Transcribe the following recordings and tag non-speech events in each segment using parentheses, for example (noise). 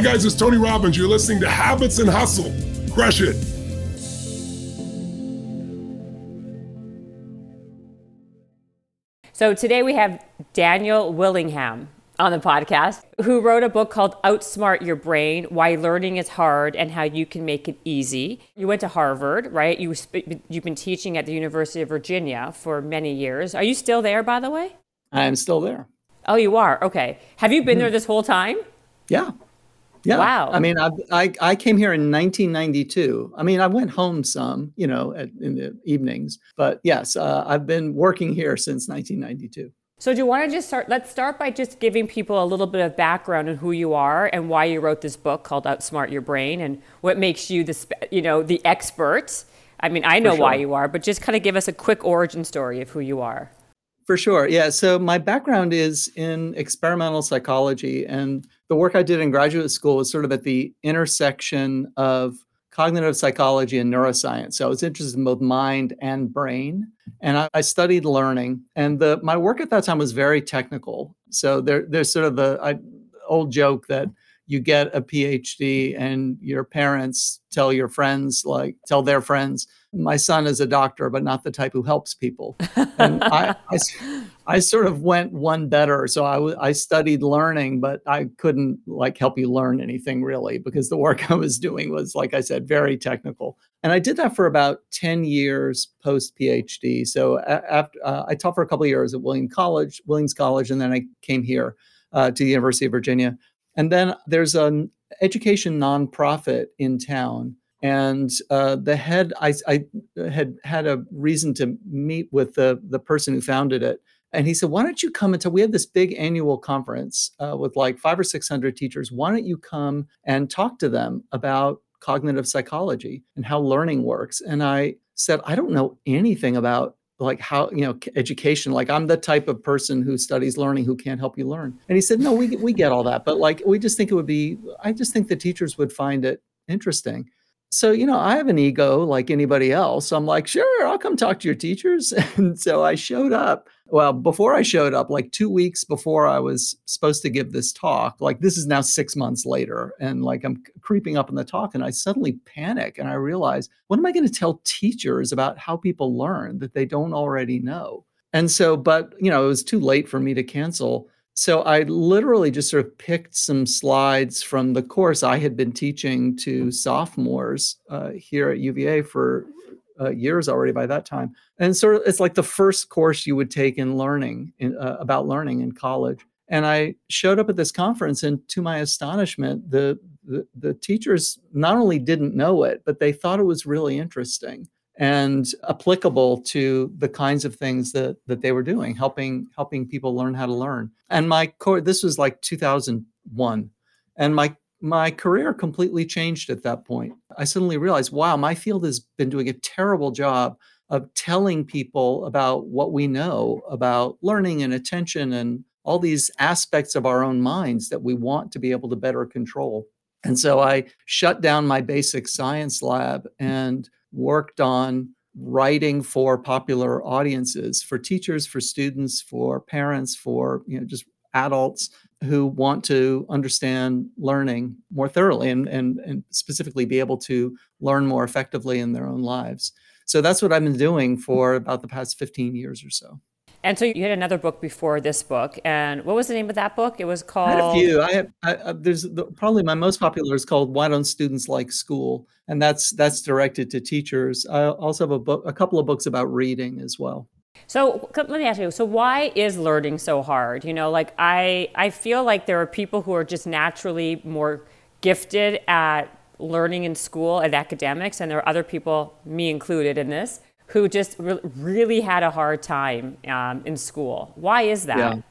Hi, guys, it's Tony Robbins. You're listening to Habits and Hustle. Crush it. So today we have Daniel Willingham on the podcast who wrote a book called Outsmart Your Brain Why Learning is Hard and How You Can Make It Easy. You went to Harvard, right? You, you've been teaching at the University of Virginia for many years. Are you still there, by the way? I'm still there. Oh, you are? Okay. Have you been mm-hmm. there this whole time? Yeah. Yeah. Wow. I mean, I, I, I came here in 1992. I mean, I went home some, you know, at, in the evenings, but yes, uh, I've been working here since 1992. So, do you want to just start? Let's start by just giving people a little bit of background on who you are and why you wrote this book called Outsmart Your Brain and what makes you the, you know, the expert. I mean, I know sure. why you are, but just kind of give us a quick origin story of who you are. For sure. Yeah. So my background is in experimental psychology, and the work I did in graduate school was sort of at the intersection of cognitive psychology and neuroscience. So I was interested in both mind and brain, and I, I studied learning. And the my work at that time was very technical. So there, there's sort of the I, old joke that you get a PhD and your parents tell your friends, like tell their friends, my son is a doctor, but not the type who helps people. And (laughs) I, I, I, sort of went one better. So I, I studied learning, but I couldn't like help you learn anything really because the work (laughs) I was doing was, like I said, very technical. And I did that for about 10 years post PhD. So after uh, I taught for a couple of years at William College, Williams College, and then I came here uh, to the University of Virginia. And then there's an education nonprofit in town. And uh, the head, I, I, had had a reason to meet with the, the person who founded it. And he said, Why don't you come tell? We had this big annual conference uh, with like five or 600 teachers. Why don't you come and talk to them about cognitive psychology and how learning works? And I said, I don't know anything about like how you know education like i'm the type of person who studies learning who can't help you learn and he said no we, we get all that but like we just think it would be i just think the teachers would find it interesting so you know i have an ego like anybody else. I'm like sure i'll come talk to your teachers. (laughs) And so i showed up. Well before i showed up like two weeks before i was supposed to give this talk like this is now six months later and like i'm creeping up in the talk and i suddenly panic and i realize what am i going to tell teachers about how people learn that they don't already know? And so but you know it was too late for me to cancel so I literally just sort of picked some slides from the course I had been teaching to sophomores uh, here at UVA for uh, years already by that time. And sort of it's like the first course you would take in learning in, uh, about learning in college. And I showed up at this conference, and to my astonishment, the, the the teachers not only didn't know it, but they thought it was really interesting and applicable to the kinds of things that that they were doing helping helping people learn how to learn. And my core this was like 2001 and my my career completely changed at that point. I suddenly realized wow my field has been doing a terrible job of telling people about what we know about learning and attention and all these aspects of our own minds that we want to be able to better control. And so i shut down my basic science lab and worked on writing for popular audiences for teachers for students for parents for you know just adults who want to understand learning more thoroughly and, and, and specifically be able to learn more effectively in their own lives. So that's what i've been doing for about the past 15 years or so and so you had another book before this book, and what was the name of that book? It was called. I had a few. I have. I, I, there's the, probably my most popular is called "Why Don't Students Like School," and that's that's directed to teachers. I also have a book, a couple of books about reading as well. So let me ask you. So why is learning so hard? You know, like I I feel like there are people who are just naturally more gifted at learning in school and academics, and there are other people, me included, in this who just re- really had a hard time um, in school. Why is that? Yeah.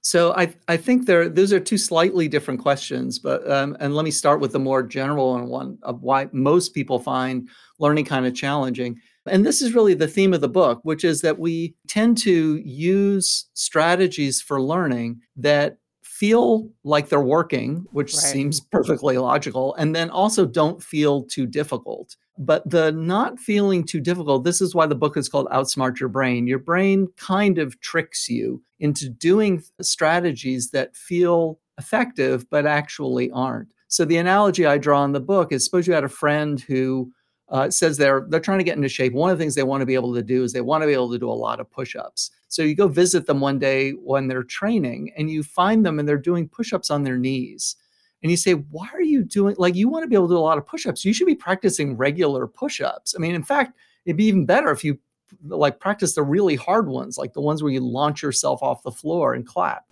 So I, I think there those are two slightly different questions, but um, and let me start with the more general one of why most people find learning kind of challenging. And this is really the theme of the book, which is that we tend to use strategies for learning that feel like they're working, which right. seems perfectly logical, and then also don't feel too difficult. But the not feeling too difficult, this is why the book is called Outsmart Your Brain. Your brain kind of tricks you into doing strategies that feel effective, but actually aren't. So the analogy I draw in the book is suppose you had a friend who uh, says they're they're trying to get into shape. One of the things they want to be able to do is they want to be able to do a lot of push-ups. So you go visit them one day when they're training, and you find them and they're doing push-ups on their knees. And you say, "Why are you doing like you want to be able to do a lot of push-ups? You should be practicing regular push-ups." I mean, in fact, it'd be even better if you like practice the really hard ones, like the ones where you launch yourself off the floor and clap.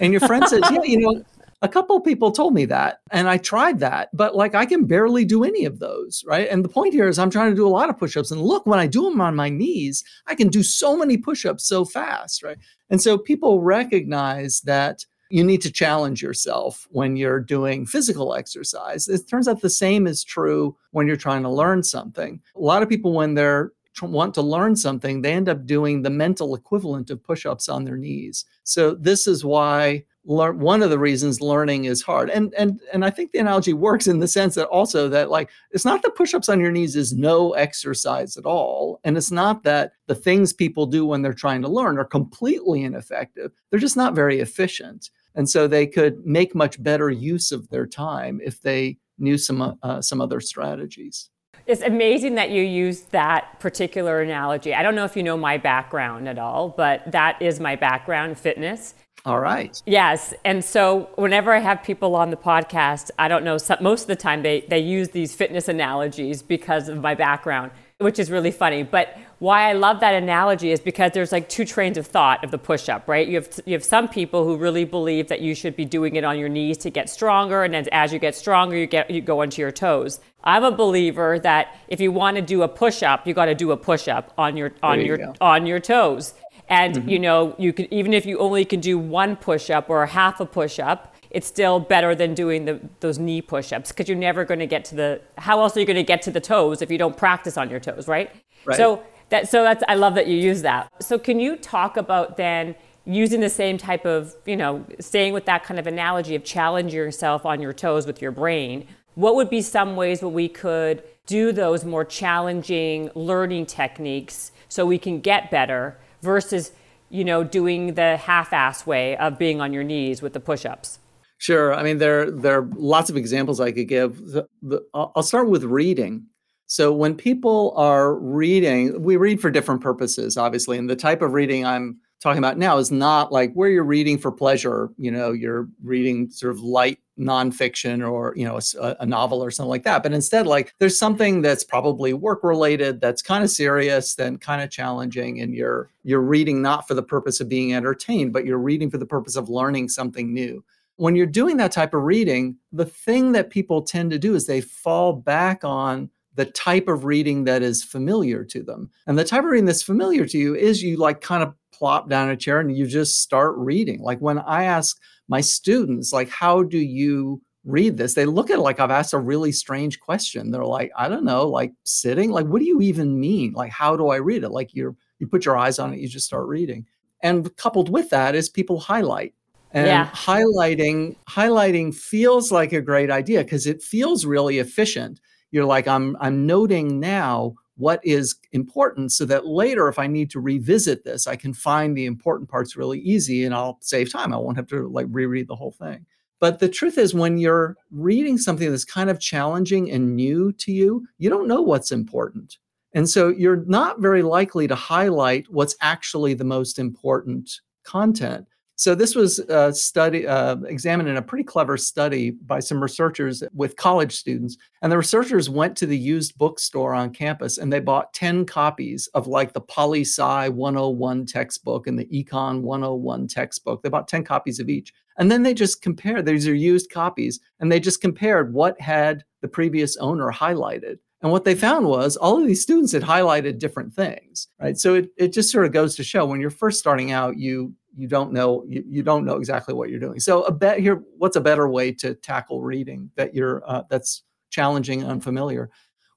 And your friend says, "Yeah, you know, a couple people told me that and i tried that but like i can barely do any of those right? And the point here is i'm trying to do a lot of push-ups and look when i do them on my knees i can do so many push-ups so fast right? And so people recognize that you need to challenge yourself when you're doing physical exercise. It turns out the same is true when you're trying to learn something. A lot of people when they're want to learn something, they end up doing the mental equivalent of push ups on their knees. So, this is why learn one of the reasons learning is hard and and and i think the analogy works in the sense that also that like it's not that push-ups on your knees is no exercise at all and it's not that the things people do when they're trying to learn are completely ineffective they're just not very efficient and so they could make much better use of their time if they knew some uh, some other strategies it's amazing that you used that particular analogy. I don't know if you know my background at all, but that is my background fitness. All right. Yes. And so whenever I have people on the podcast, I don't know, most of the time they, they use these fitness analogies because of my background, which is really funny. But why I love that analogy is because there's like two trains of thought of the push up, right? You have, you have some people who really believe that you should be doing it on your knees to get stronger. And as, as you get stronger, you, get, you go onto your toes. I'm a believer that if you want to do a push up, you got to do a push up on your, on your, go. on your toes. And mm-hmm. you know, you can even if you only can do one push up or half a push up, it's still better than doing the, those knee push-ups because you're never going to get to the how else are you going to get to the toes if you don't practice on your toes right? right so that so that's i love that you use that so can you talk about then using the same type of you know staying with that kind of analogy of challenging yourself on your toes with your brain what would be some ways where we could do those more challenging learning techniques so we can get better versus you know doing the half-ass way of being on your knees with the push-ups? Sure. I mean there there are lots of examples i could give. The, the, i'll start with reading. So when people are reading we read for different purposes obviously and the type of reading i'm talking about now is not like where you're reading for pleasure you know you're reading sort of light nonfiction or you know a, a, novel or something like that but instead like there's something that's probably work related that's kind of serious then kind of challenging and you're you're reading not for the purpose of being entertained but you're reading for the purpose of learning something new. When you're doing that type of reading the thing that people tend to do is they fall back on the type of reading that is familiar to them and the type of reading that's familiar to you is you like kind of plop down a chair and you just start reading. Like when i ask my students like how do you read this? they look at it like i've asked a really strange question. They're like i don't know like sitting? Like what do you even mean? Like how do i read it? Like you're you put your eyes on it you just start reading. And coupled with that is people highlight. And yeah. highlighting highlighting feels like a great idea because it feels really efficient. You're like i'm i'm noting now what is important so that later if i need to revisit this i can find the important parts really easy and i'll save time. I won't have to like reread the whole thing. But the truth is when you're reading something that's kind of challenging and new to you you don't know what's important. And so you're not very likely to highlight what's actually the most important content so this was a study uh, examined in a pretty clever study by some researchers with college students. And the researchers went to the used bookstore on campus and they bought 10 copies of like the Poli Sci 101 textbook and the Econ 101 textbook. They bought 10 copies of each. And then they just compared, these are used copies, and they just compared what had the previous owner highlighted. And what they found was all of these students had highlighted different things, right? So it, it just sort of goes to show when you're first starting out, you you don't know you, you don't know exactly what you're doing. So a bet here, what's a better way to tackle reading that you're uh, that's challenging, unfamiliar?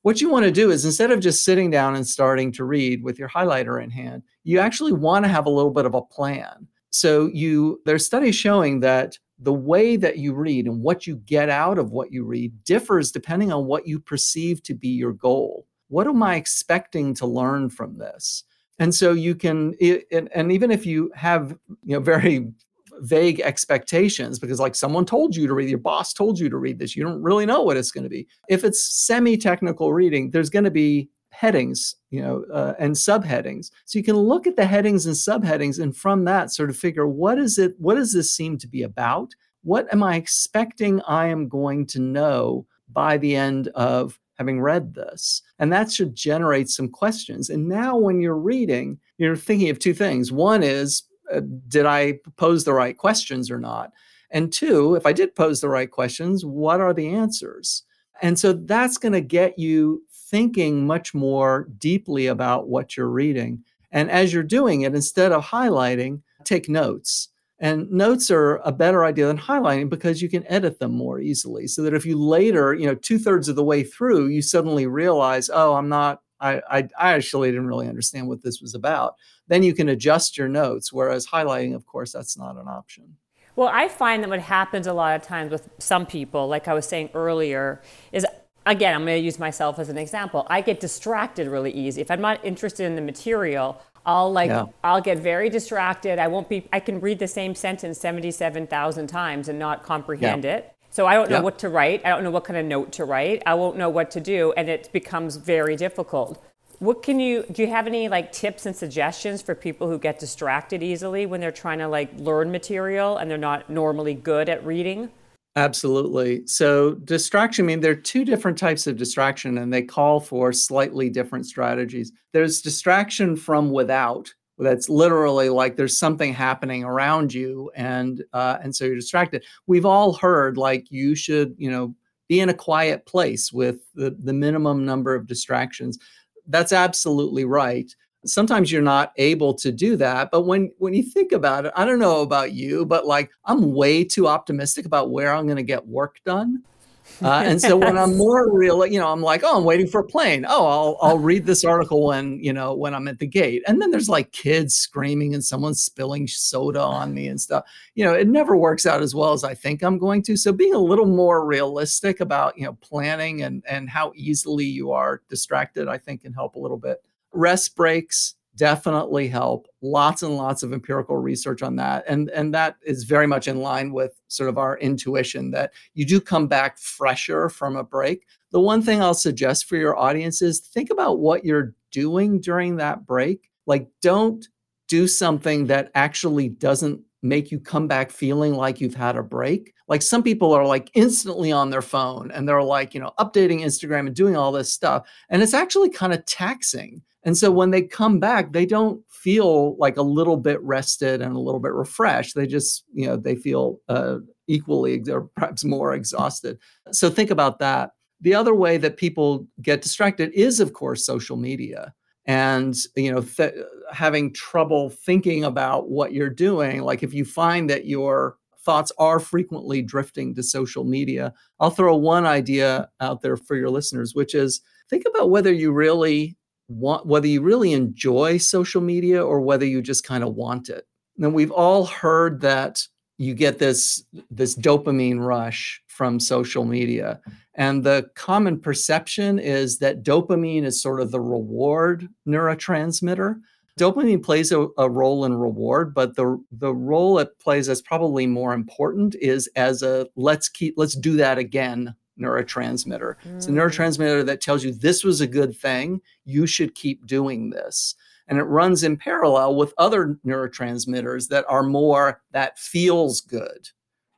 What you want to do is instead of just sitting down and starting to read with your highlighter in hand, you actually want to have a little bit of a plan. So you there's studies showing that the way that you read and what you get out of what you read differs depending on what you perceive to be your goal. What am I expecting to learn from this? And so you can and, and even if you have you know very vague expectations because like someone told you to read your boss told you to read this you don't really know what it's going to be. If it's semi-technical reading there's going to be headings you know uh, and subheadings. So you can look at the headings and subheadings and from that sort of figure what is it what does this seem to be about? What am i expecting i am going to know by the end of having read this and that should generate some questions and now when you're reading you're thinking of two things one is uh, did I pose the right questions or not? And two, if I did pose the right questions, what are the answers? And so that's going to get you thinking much more deeply about what you're reading. And as you're doing it, instead of highlighting, take notes. And notes are a better idea than highlighting because you can edit them more easily. So that if you later, you know, two thirds of the way through, you suddenly realize, oh, I'm not, I, I, I actually didn't really understand what this was about then you can adjust your notes. Whereas highlighting, of course, that's not an option. Well, I find that what happens a lot of times with some people, like I was saying earlier, is again, I'm going to use myself as an example. I get distracted really easy. If I'm not interested in the material, I'll like yeah. I'll get very distracted. I won't be I can read the same sentence 77,000 times and not comprehend yeah. it. So I don't know yeah. what to write. I don't know what kind of note to write. I won't know what to do and it becomes very difficult. What can you do you have any like tips and suggestions for people who get distracted easily when they're trying to like learn material and they're not normally good at reading? Absolutely. So distraction, I mean, there are two different types of distraction and they call for slightly different strategies. There's distraction from without. That's literally like there's something happening around you and uh, and so you're distracted. We've all heard like you should, you know, be in a quiet place with the, the minimum number of distractions that's absolutely right sometimes you're not able to do that but when when you think about it i don't know about you but like i'm way too optimistic about where i'm going to get work done uh, (laughs) and so when I'm more real, you know, I'm like, oh, I'm waiting for a plane. Oh, I'll I'll read this article when you know when I'm at the gate. And then there's like kids screaming and someone spilling soda on me and stuff. You know, it never works out as well as I think I'm going to. So being a little more realistic about you know planning and and how easily you are distracted, I think can help a little bit. Rest breaks definitely help. Lots and lots of empirical research on that. And and that is very much in line with sort of our intuition that you do come back fresher from a break. The one thing i'll suggest for your audience is think about what you're doing during that break. Like don't do something that actually doesn't make you come back feeling like you've had a break. Like some people are like instantly on their phone and they're like you know updating instagram and doing all this stuff. And it's actually kind of taxing and so when they come back, they don't feel like a little bit rested and a little bit refreshed. They just, you know, they feel uh, equally or perhaps more exhausted. So think about that. The other way that people get distracted is, of course, social media. And you know, th- having trouble thinking about what you're doing. Like if you find that your thoughts are frequently drifting to social media, I'll throw one idea out there for your listeners, which is think about whether you really want whether you really enjoy social media or whether you just kind of want it. And we've all heard that you get this this dopamine rush from social media and the common perception is that dopamine is sort of the reward neurotransmitter dopamine plays a, a, role in reward but the the role it plays that's probably more important is as a let's keep let's do that again neurotransmitter. Mm. It's a neurotransmitter that tells you this was a good thing. You should keep doing this. And it runs in parallel with other neurotransmitters that are more that feels good,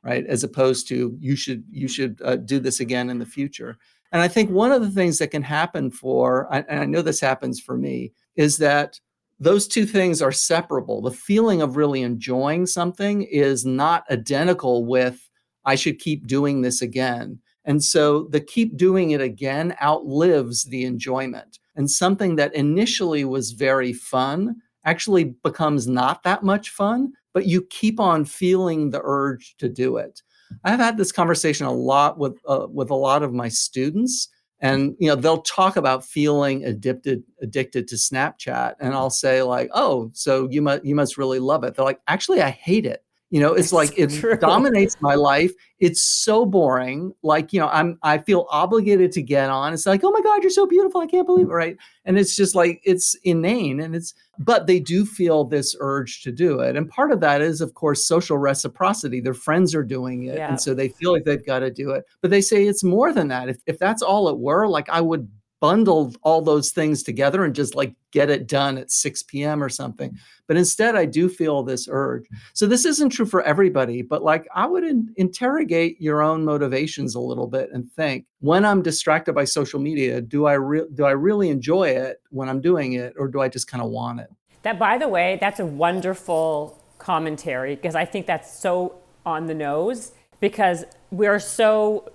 right? As opposed to you should you should uh, do this again in the future. And I think one of the things that can happen for, and I know this happens for me, is that those two things are separable. The feeling of really enjoying something is not identical with I should keep doing this again. And so the keep doing it again outlives the enjoyment. And something that initially was very fun actually becomes not that much fun, but you keep on feeling the urge to do it. I've had this conversation a lot with uh, with a lot of my students and you know they'll talk about feeling addicted addicted to Snapchat and I'll say like, "Oh, so you must you must really love it." They're like, "Actually, I hate it." You know, it's, like it true. dominates my life. It's so boring. Like, you know, I'm I feel obligated to get on. It's like, oh my God, you're so beautiful. I can't believe it. Right. And it's just like it's inane. And it's but they do feel this urge to do it. And part of that is, of course, social reciprocity. Their friends are doing it. Yeah. And so they feel like they've got to do it. But they say it's more than that. If if that's all it were, like I would bundle all those things together and just like get it done at 6 p.m. or something. Mm-hmm. But instead, I do feel this urge. Mm-hmm. So this isn't true for everybody, but like I would in- interrogate your own motivations a little bit and think when I'm distracted by social media, do I re- do I really enjoy it when I'm doing it, or do I just kind of want it? That, by the way, that's a wonderful commentary because I think that's so on the nose because we're so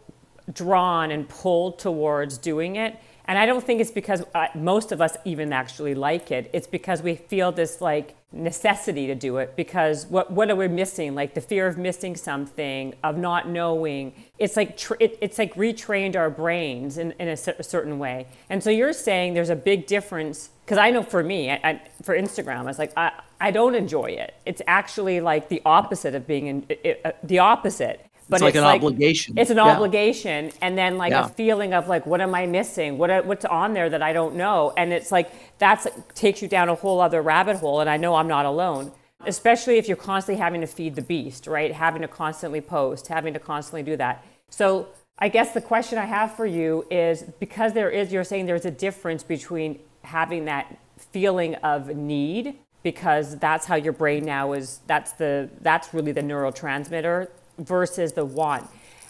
drawn and pulled towards doing it and I don't think it's because uh, most of us even actually like it. It's because we feel this like necessity to do it because what what are we missing? Like the fear of missing something, of not knowing. It's like it, it's like retrained our brains in, in a, certain way. And so you're saying there's a big difference because I know for me, I, I, for Instagram, I was like I I don't enjoy it. It's actually like the opposite of being in, it, uh, the opposite but it's like an obligation. It's an yeah. obligation, and then like Yeah. a feeling of like, what am I missing? What what's on there that I don't know? And it's like that's takes you down a whole other rabbit hole. And I know I'm not alone, especially if you're constantly having to feed the beast, right? Having to constantly post, having to constantly do that. So I guess the question I have for you is because there is, you're saying there's a difference between having that feeling of need because that's how your brain now is that's the that's really the neurotransmitter versus the want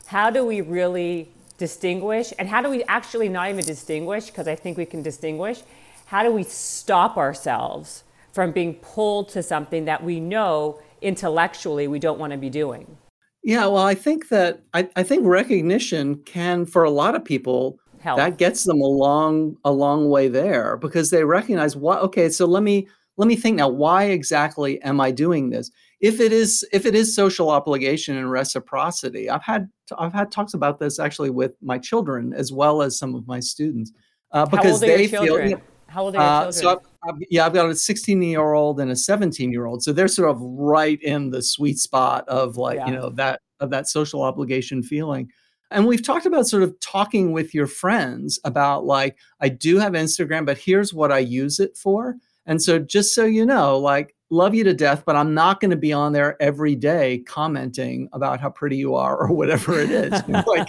how do we really distinguish and how do we actually not even distinguish because i think we can distinguish how do we stop ourselves from being pulled to something that we know intellectually we don't want to be doing Yeah, well, I think that I, I think recognition can, for a lot of people, Help. that gets them a long a long way there because they recognize what. Okay, so let me let me think now. Why exactly am I doing this? If it is if it is social obligation and reciprocity, I've had I've had talks about this actually with my children as well as some of my students uh, how because old are they your feel. children how old are your uh, children so I've, I've, yeah, I've got a 16 year old and a 17 year old. So they're sort of right in the sweet spot of like, you know, that of that social obligation feeling. And we've talked about sort of talking with your friends about like, I do have Instagram, but here's what I use it for. And so just so you know, like, love you to death, but I'm not going to be on there every day commenting about how pretty you are or whatever it is. (laughs) Like,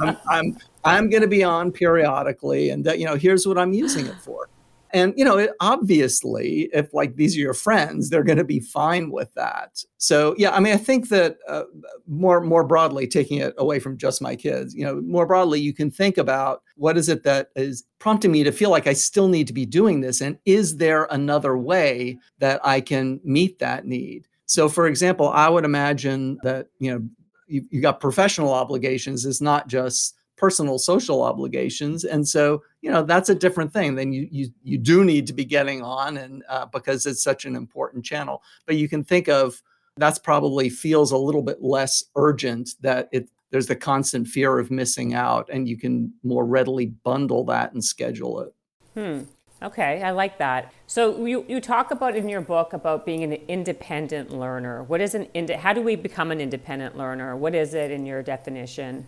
I'm, I'm I'm going to be on periodically, and that you know, here's what I'm using it for. And you know, it, obviously, if like these are your friends, they're going to be fine with that. So yeah, I mean, I think that uh, more more broadly, taking it away from just my kids, you know, more broadly, you can think about what is it that is prompting me to feel like I still need to be doing this, and is there another way that I can meet that need? So, for example, I would imagine that you know you, you got professional obligations is not just personal social obligations and so you know that's a different thing then you you, you do need to be getting on and uh, because it's such an important channel but you can think of that's probably feels a little bit less urgent that it there's the constant fear of missing out and you can more readily bundle that and schedule it Hmm. Okay, I like that. So you, you talk about in your book about being an independent learner. What is an ind- how do we become an independent learner? What is it in your definition?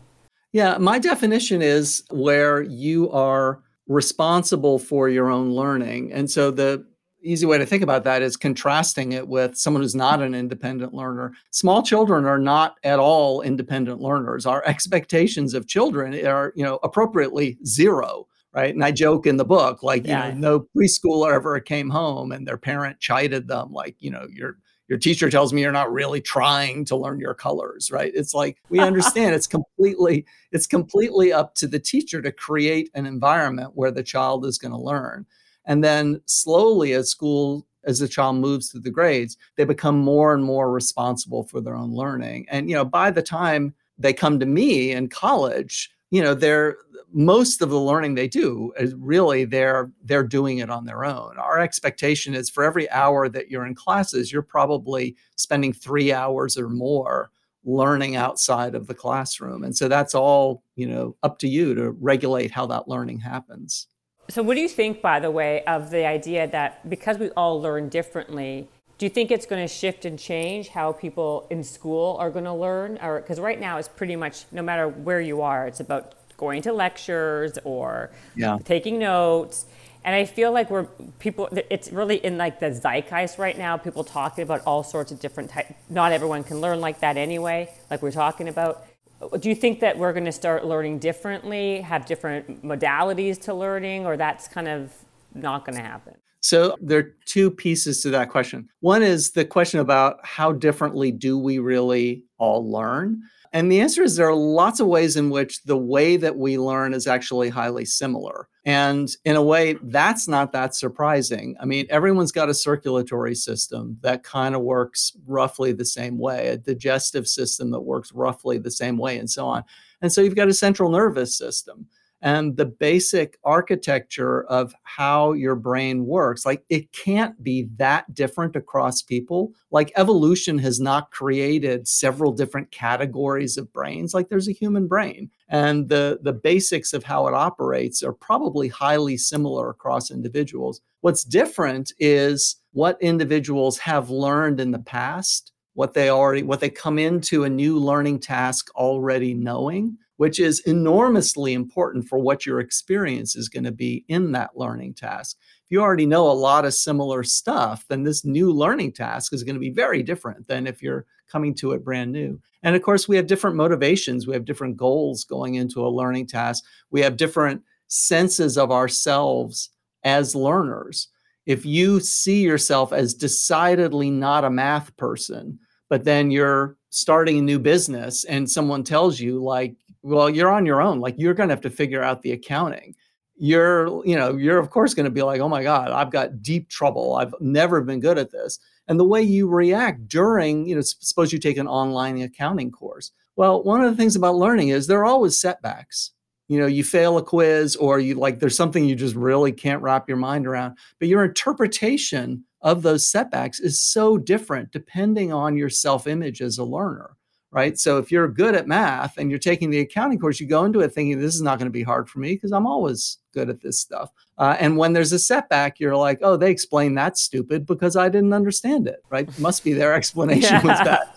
Yeah, my definition is where you are responsible for your own learning. And so the easy way to think about that is contrasting it with someone who's not an independent learner. Small children are not at all independent learners. Our expectations of children are, you know, appropriately zero. Right. And I joke in the book, like, you Yeah. know, no preschooler ever came home and their parent chided them, like, you know, you're your teacher tells me you're not really trying to learn your colors right? It's like we (laughs) understand it's completely it's completely up to the teacher to create an environment where the child is going to learn. And then slowly as school as the child moves through the grades they become more and more responsible for their own learning. And you know by the time they come to me in college you know they're most of the learning they do is really they're they're doing it on their own. Our expectation is for every hour that you're in classes you're probably spending 3 hours or more learning outside of the classroom. And so that's all you know up to you to regulate how that learning happens. So what do you think, by the way, of the idea that because we all learn differently, do you think it's going to shift and change how people in school are going to learn? Or because right now it's pretty much no matter where you are it's about going to lectures or Yeah. taking notes. And i feel like we're people it's really in like the zeitgeist right now people talking about all sorts of different types not everyone can learn like that anyway like we're talking about. Do you think that we're going to start learning differently have different modalities to learning or that's kind of not going to happen So there are two pieces to that question. One is the question about how differently do we really all learn? And the answer is there are lots of ways in which the way that we learn is actually highly similar. And in a way, that's not that surprising. I mean, everyone's got a circulatory system that kind of works roughly the same way, a digestive system that works roughly the same way, and so on. And so you've got a central nervous system and the basic architecture of how your brain works like it can't be that different across people. Like evolution has not created several different categories of brains. Like there's a human brain and the the basics of how it operates are probably highly similar across individuals. What's different is what individuals have learned in the past what they already what they come into a new learning task already knowing which is enormously important for what your experience is going to be in that learning task. If you already know a lot of similar stuff, then this new learning task is going to be very different than if you're coming to it brand new. And of course, we have different motivations, we have different goals going into a learning task, we have different senses of ourselves as learners. If you see yourself as decidedly not a math person, but then you're starting a new business and someone tells you like well you're on your own like you're going to have to figure out the accounting. You're you know you're of course going to be like oh my god i've got deep trouble. I've never been good at this. And the way you react during you know suppose you take an online accounting course. Well one of the things about learning is there are always setbacks. You know you fail a quiz or you like there's something you just really can't wrap your mind around. But your interpretation of those setbacks is so different depending on your self-image as a learner right? So if you're good at math and you're taking the accounting course, you go into it thinking this is not going to be hard for me because I'm always good at this stuff. Uh, and when there's a setback, you're like, oh, they explained that stupid because I didn't understand it, right? Must be their (laughs) explanation yeah. was bad.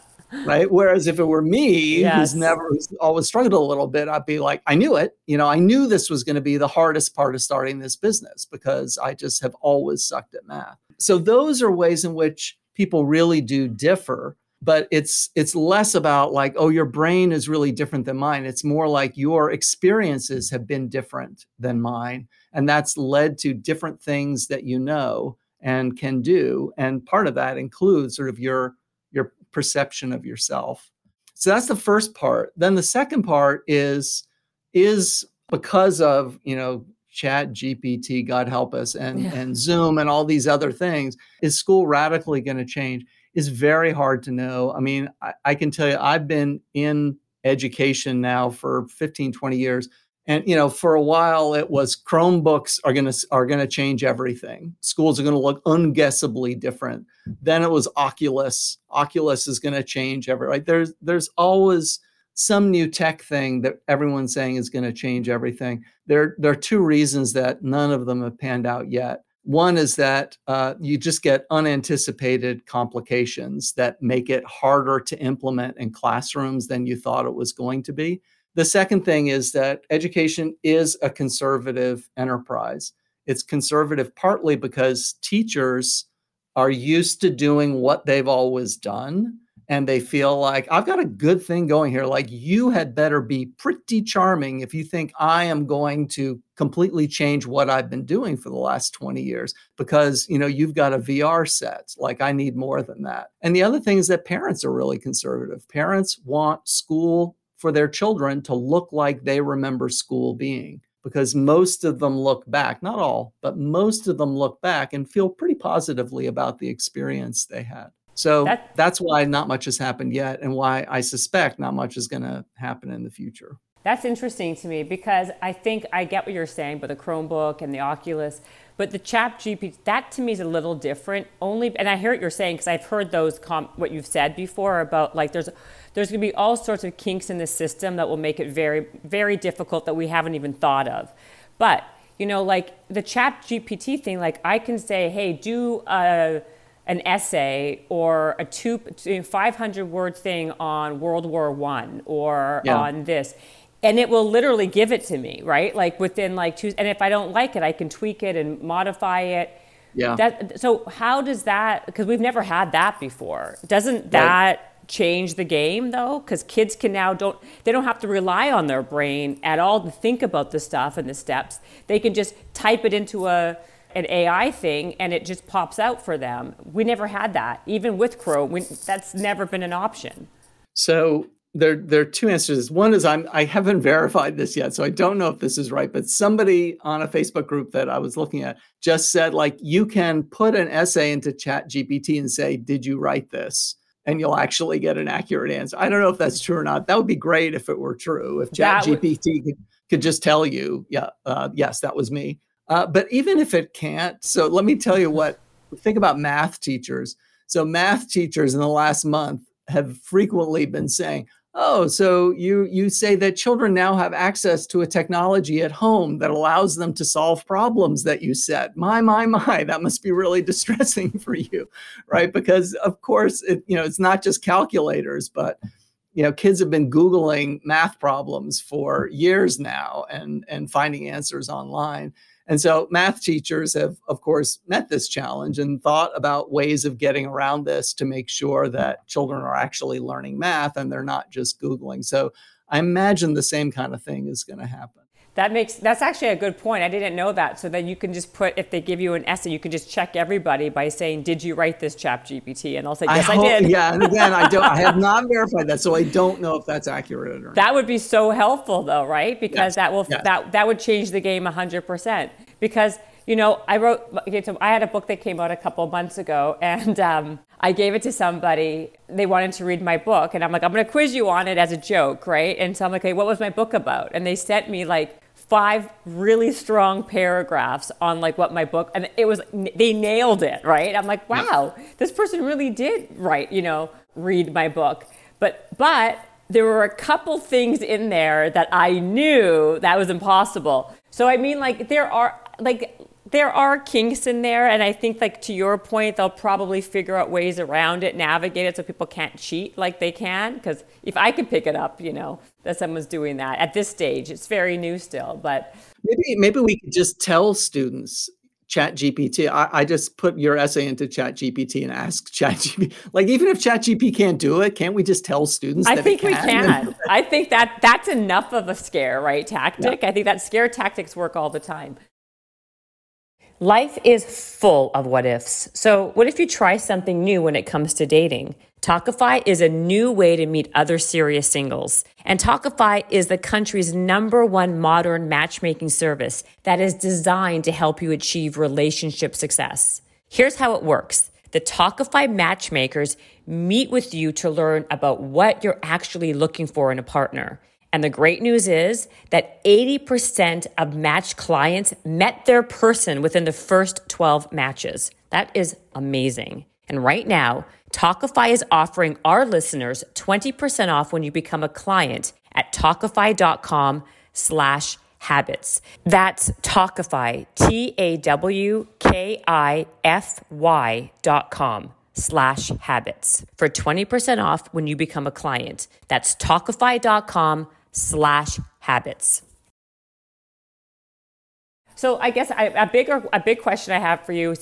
Right. Whereas if it were me, yes. who's never who's always struggled a little bit, I'd be like, I knew it. You know, I knew this was going to be the hardest part of starting this business because I just have always sucked at math. So those are ways in which people really do differ but it's it's less about like oh your brain is really different than mine. It's more like your experiences have been different than mine and that's led to different things that you know and can do and part of that includes sort of your your perception of yourself. So that's the first part. Then the second part is is because of you know chat gpt god help us and yeah. and zoom and all these other things is school radically going to change is very hard to know. I mean, I, I, can tell you, I've been in education now for 15, 20 years. And you know, for a while it was Chromebooks are gonna are gonna change everything. Schools are gonna look unguessably different. Then it was Oculus. Oculus is gonna change everything. right. There's there's always some new tech thing that everyone's saying is going to change everything. There, there are two reasons that none of them have panned out yet. One is that uh, you just get unanticipated complications that make it harder to implement in classrooms than you thought it was going to be. The second thing is that education is a conservative enterprise. It's conservative partly because teachers are used to doing what they've always done and they feel like I've got a good thing going here. Like you had better be pretty charming if you think I am going to completely change what I've been doing for the last 20 years because you know you've got a VR set. Like I need more than that. And the other thing is that parents are really conservative. Parents want school for their children to look like they remember school being because most of them look back, not all, but most of them look back and feel pretty positively about the experience they had. So that, that's why not much has happened yet, and why I suspect not much is going to happen in the future. That's interesting to me because I think I get what you're saying, but the Chromebook and the Oculus, but the Chat GPT, that to me is a little different. Only, and I hear what you're saying because I've heard those com- what you've said before about like there's there's going to be all sorts of kinks in the system that will make it very very difficult that we haven't even thought of. But you know, like the Chat GPT thing, like I can say, hey, do a an essay or a two 500 word thing on World War One or yeah. on this. And it will literally give it to me right? Like within like two and if i don't like it i can tweak it and modify it. Yeah. That so how does that because we've never had that before. Doesn't that right. change the game though? Because kids can now don't they don't have to rely on their brain at all to think about the stuff and the steps. They can just type it into a an AI thing and it just pops out for them. We never had that. Even with Chrome, we, that's never been an option. So there there are two answers. One is I'm I haven't (laughs) verified this yet, so I don't know if this is right. But somebody on a Facebook group that I was looking at just said like you can put an essay into Chat GPT and say, "Did you write this?" and you'll actually get an accurate answer. I don't know if that's true or not. That would be great if it were true. If Chat GPT could, could just tell you, yeah, uh, yes, that was me. Uh, but even if it can't, so let me tell you what. Think about math teachers. So math teachers in the last month have frequently been saying, Oh, so you you say that children now have access to a technology at home that allows them to solve problems that you set. My my my, (laughs) that must be really distressing for you, right? Because of course, it, you know, it's not just calculators, but you know, kids have been googling math problems for years now and and finding answers online. And so math teachers have, of course, met this challenge and thought about ways of getting around this to make sure that children are actually learning math and they're not just Googling. So I imagine the same kind of thing is going to happen. That makes that's actually a good point. I didn't know that. So then you can just put if they give you an essay, you can just check everybody by saying, "Did you write this Chat GPT?" And I'll say, "Yes, I, hope, I did." Yeah, and again, I don't. I have (laughs) not verified that, so I don't know if that's accurate or not. That would be so helpful, though, right? Because yes. that will yes. that that would change the game hundred percent. Because you know, I wrote. Okay, so I had a book that came out a couple months ago, and um, I gave it to somebody. They wanted to read my book, and I'm like, I'm going to quiz you on it as a joke, right? And so I'm like, hey, what was my book about? And they sent me like five really strong paragraphs on like what my book and it was they nailed it right? I'm like wow this person really did write you know read my book. But but there were a couple things in there that i knew that was impossible. So i mean like there are like there are kinks in there and i think like to your point they'll probably figure out ways around it navigate it so people can't cheat like they can because if i can pick it up you know that someone's doing that. At this stage it's very new still but maybe maybe we could just tell students chat gpt I, I, just put your essay into chat gpt and ask (laughs) chat gpt like even if chat gpt can't do it can't we just tell students i think can? we can. (laughs) I think that that's enough of a scare right tactic? Yeah. i think that scare tactics work all the time Life is full of what ifs. So, what if you try something new when it comes to dating? Tawkify is a new way to meet other serious singles. And Tawkify is the country's number one modern matchmaking service that is designed to help you achieve relationship success. Here's how it works. The Tawkify matchmakers meet with you to learn about what you're actually looking for in a partner. And the great news is that 80% of matched clients met their person within the first 12 matches. That is amazing. And right now, Tawkify is offering our listeners 20% off when you become a client at tawkify.com slash habits. That's Tawkify, T-A-W-K-I-F-Y dot com slash habits for 20% off when you become a client. That's tawkify.com slash habits. So I guess I, a bigger a big question I have for you,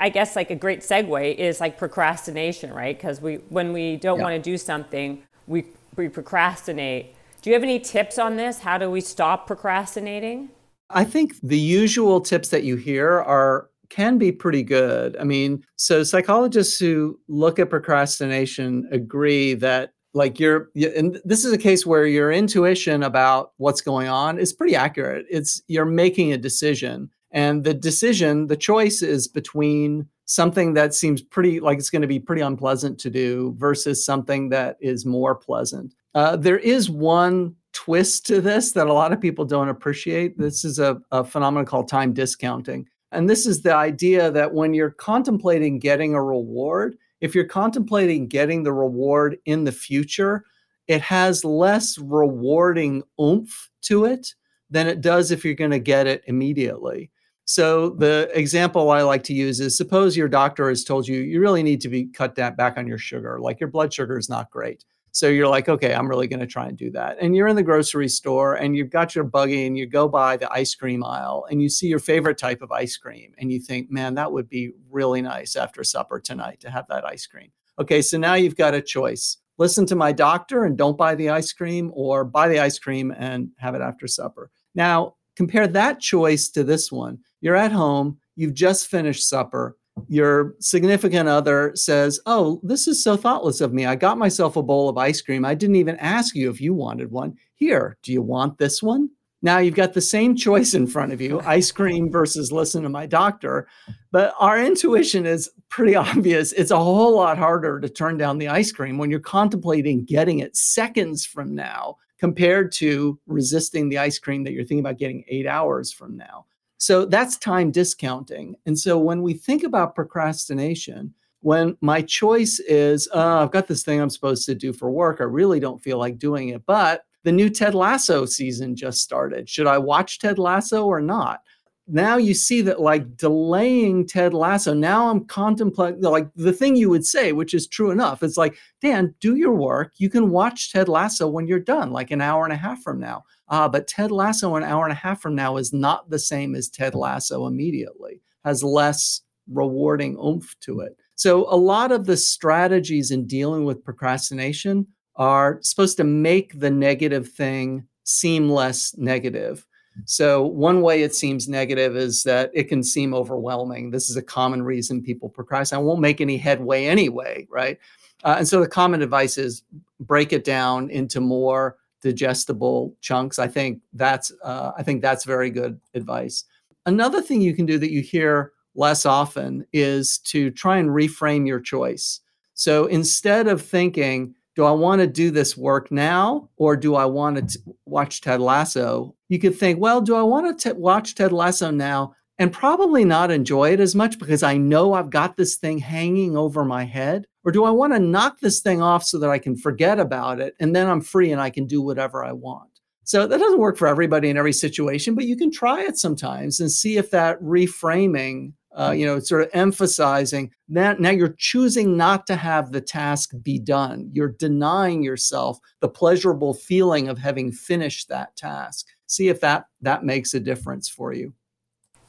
I guess like a great segue is like procrastination, right? Because we when we don't yeah. want to do something, we we procrastinate. Do you have any tips on this? How do we stop procrastinating? I think the usual tips that you hear are can be pretty good. I mean, so psychologists who look at procrastination agree that like your and this is a case where your intuition about what's going on is pretty accurate. It's you're making a decision and the decision the choice is between something that seems pretty like it's going to be pretty unpleasant to do versus something that is more pleasant. Uh, there is one twist to this that a lot of people don't appreciate. This is a, a phenomenon called time discounting and this is the idea that when you're contemplating getting a reward if you're contemplating getting the reward in the future, it has less rewarding oomph to it than it does if you're going to get it immediately. So the example I like to use is suppose your doctor has told you you really need to be cut that back on your sugar, like your blood sugar is not great. So you're like, okay, I'm really going to try and do that. And you're in the grocery store and you've got your buggy and you go by the ice cream aisle and you see your favorite type of ice cream and you think, man, that would be really nice after supper tonight to have that ice cream. Okay, so now you've got a choice. Listen to my doctor and don't buy the ice cream or buy the ice cream and have it after supper. Now, compare that choice to this one. You're at home, you've just finished supper, your significant other says, Oh, this is so thoughtless of me. I got myself a bowl of ice cream. I didn't even ask you if you wanted one. Here, do you want this one? Now you've got the same choice in front of you (laughs) ice cream versus listen to my doctor. But our intuition is pretty (laughs) obvious. It's a whole lot harder to turn down the ice cream when you're contemplating getting it seconds from now compared to resisting the ice cream that you're thinking about getting eight hours from now. So that's time discounting. And so when we think about procrastination, when my choice is, oh, I've got this thing I'm supposed to do for work, I really don't feel like doing it, but the new Ted Lasso season just started. Should I watch Ted Lasso or not? Now you see that like delaying Ted Lasso, now I'm contemplating like the thing you would say, which is true enough. It's like, Dan, do your work. You can watch Ted Lasso when you're done, like an hour and a half from now. Uh, but Ted Lasso an hour and a half from now is not the same as Ted Lasso immediately, has less rewarding oomph to it. So a lot of the strategies in dealing with procrastination are supposed to make the negative thing seem less negative so, one way it seems negative is that it can seem overwhelming. This is a common reason people procrastinate. I won't make any headway anyway, right? Uh, and so, the common advice is break it down into more digestible chunks. I think that's uh, I think that's very good advice. Another thing you can do that you hear less often is to try and reframe your choice. So instead of thinking, do I want to do this work now or do I want to watch Ted Lasso? You could think, well, do I want to watch Ted Lasso now and probably not enjoy it as much because I know I've got this thing hanging over my head? Or do I want to knock this thing off so that I can forget about it and then I'm free and I can do whatever I want? So that doesn't work for everybody in every situation, but you can try it sometimes and see if that reframing uh, you know, sort of emphasizing that now you're choosing not to have the task be done. You're denying yourself the pleasurable feeling of having finished that task. See if that that makes a difference for you.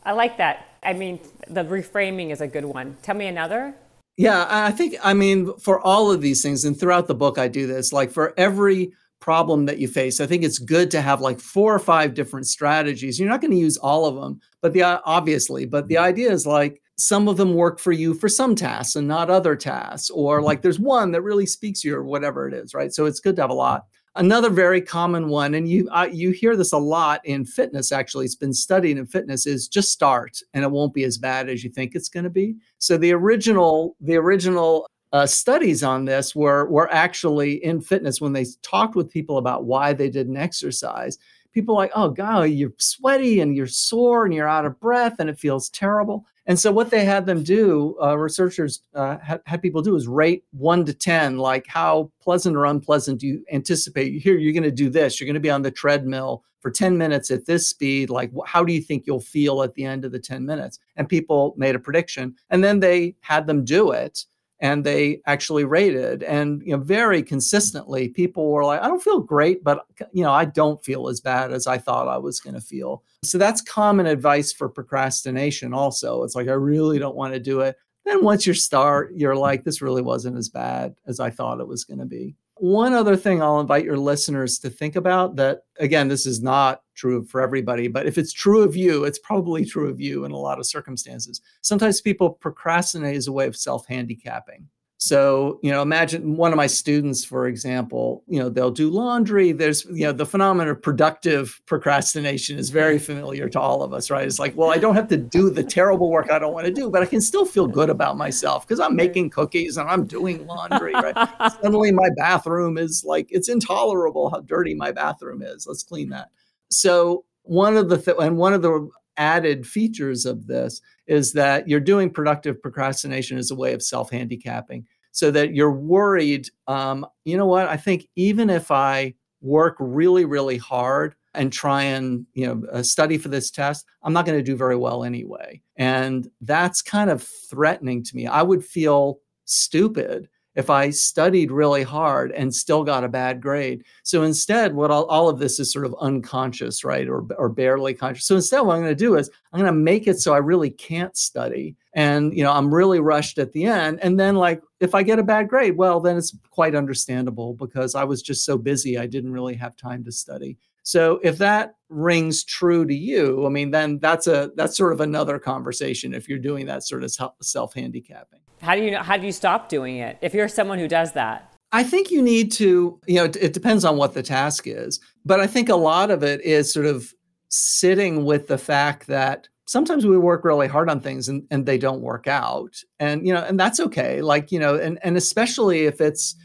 I like that. I mean, the reframing is a good one. Tell me another. Yeah, I think I mean for all of these things, and throughout the book, I do this. Like for every problem that you face. I think it's good to have like four or five different strategies. You're not going to use all of them, but the obviously, but the idea is like some of them work for you for some tasks and not other tasks, or like there's one that really speaks to you or whatever it is, right? So it's good to have a lot. Another very common one, and you uh, you hear this a lot in fitness. Actually, it's been studied in fitness. Is just start, and it won't be as bad as you think it's going to be. So the original the original uh, studies on this were were actually in fitness when they talked with people about why they didn't exercise. People like, oh god, you're sweaty and you're sore and you're out of breath and it feels terrible. And so what they had them do, uh, researchers uh, had, had, people do is rate one to ten, like how pleasant or unpleasant do you anticipate? Here, you're going to do this. You're going to be on the treadmill for 10 minutes at this speed. Like, how do you think you'll feel at the end of the 10 minutes? And people made a prediction, and then they had them do it and they actually rated and you know very consistently people were like i don't feel great but you know i don't feel as bad as i thought i was going to feel. So that's common advice for procrastination also. It's like i really don't want to do it. Then once you start you're like this really wasn't as bad as i thought it was going to be one other thing I'll invite your listeners to think about that, again, this is not true for everybody, but if it's true of you, it's probably true of you in a lot of circumstances. Sometimes people procrastinate as a way of self handicapping. So, you know, imagine one of my students, for example, you know, they'll do laundry. There's, you know, the phenomenon of productive procrastination is very familiar to all of us, right? It's like, well, I don't have to do the terrible work I don't want to do, but I can still feel good about myself because I'm making cookies and I'm doing laundry, right? (laughs) Suddenly my bathroom is like, it's intolerable how dirty my bathroom is. Let's clean that. So, one of the, th- and one of the added features of this is that you're doing productive procrastination as a way of self handicapping so that you're worried um, you know what i think even if i work really really hard and try and you know uh, study for this test i'm not going to do very well anyway and that's kind of threatening to me i would feel stupid if I studied really hard and still got a bad grade. So instead, what all, all of this is sort of unconscious, right? Or, or barely conscious. So instead, what I'm going to do is I'm going to make it so I really can't study. And, you know, I'm really rushed at the end. And then, like, if I get a bad grade, well, then it's quite understandable because I was just so busy, I didn't really have time to study. So if that rings true to you, I mean, then that's a that's sort of another conversation if you're doing that sort of self handicapping. How do you know, how do you stop doing it if you're someone who does that? I think you need to, you know, it depends on what the task is, but I think a lot of it is sort of sitting with the fact that sometimes we work really hard on things and, and they don't work out. And, you know, and that's okay. Like, you know, and, and especially if it's,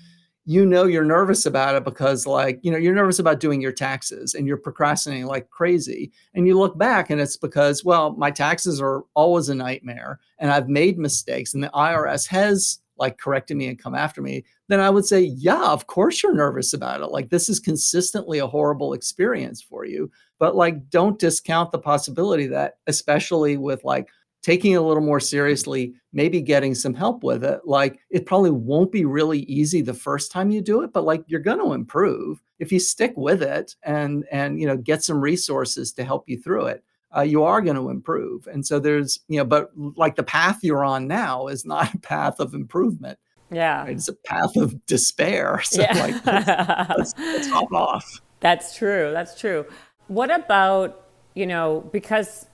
you know you're nervous about it because like you know you're nervous about doing your taxes and you're procrastinating like crazy and you look back and it's because well my taxes are always a nightmare and i've made mistakes and the irs has like correcting me and come after me then i would say yeah of course you're nervous about it like this is consistently a horrible experience for you but like don't discount the possibility that especially with like taking it a little more seriously, maybe getting some help with it. Like it probably won't be really easy the first time you do it, but like you're going to improve if you stick with it and and you know get some resources to help you through it. Uh, you are going to improve. And so there's you know, but like the path you're on now is not a path of improvement. Yeah, right? it's a path of despair. (laughs) So yeah. like let's, let's, let's (laughs) hop off. That's true. That's true. What about you know because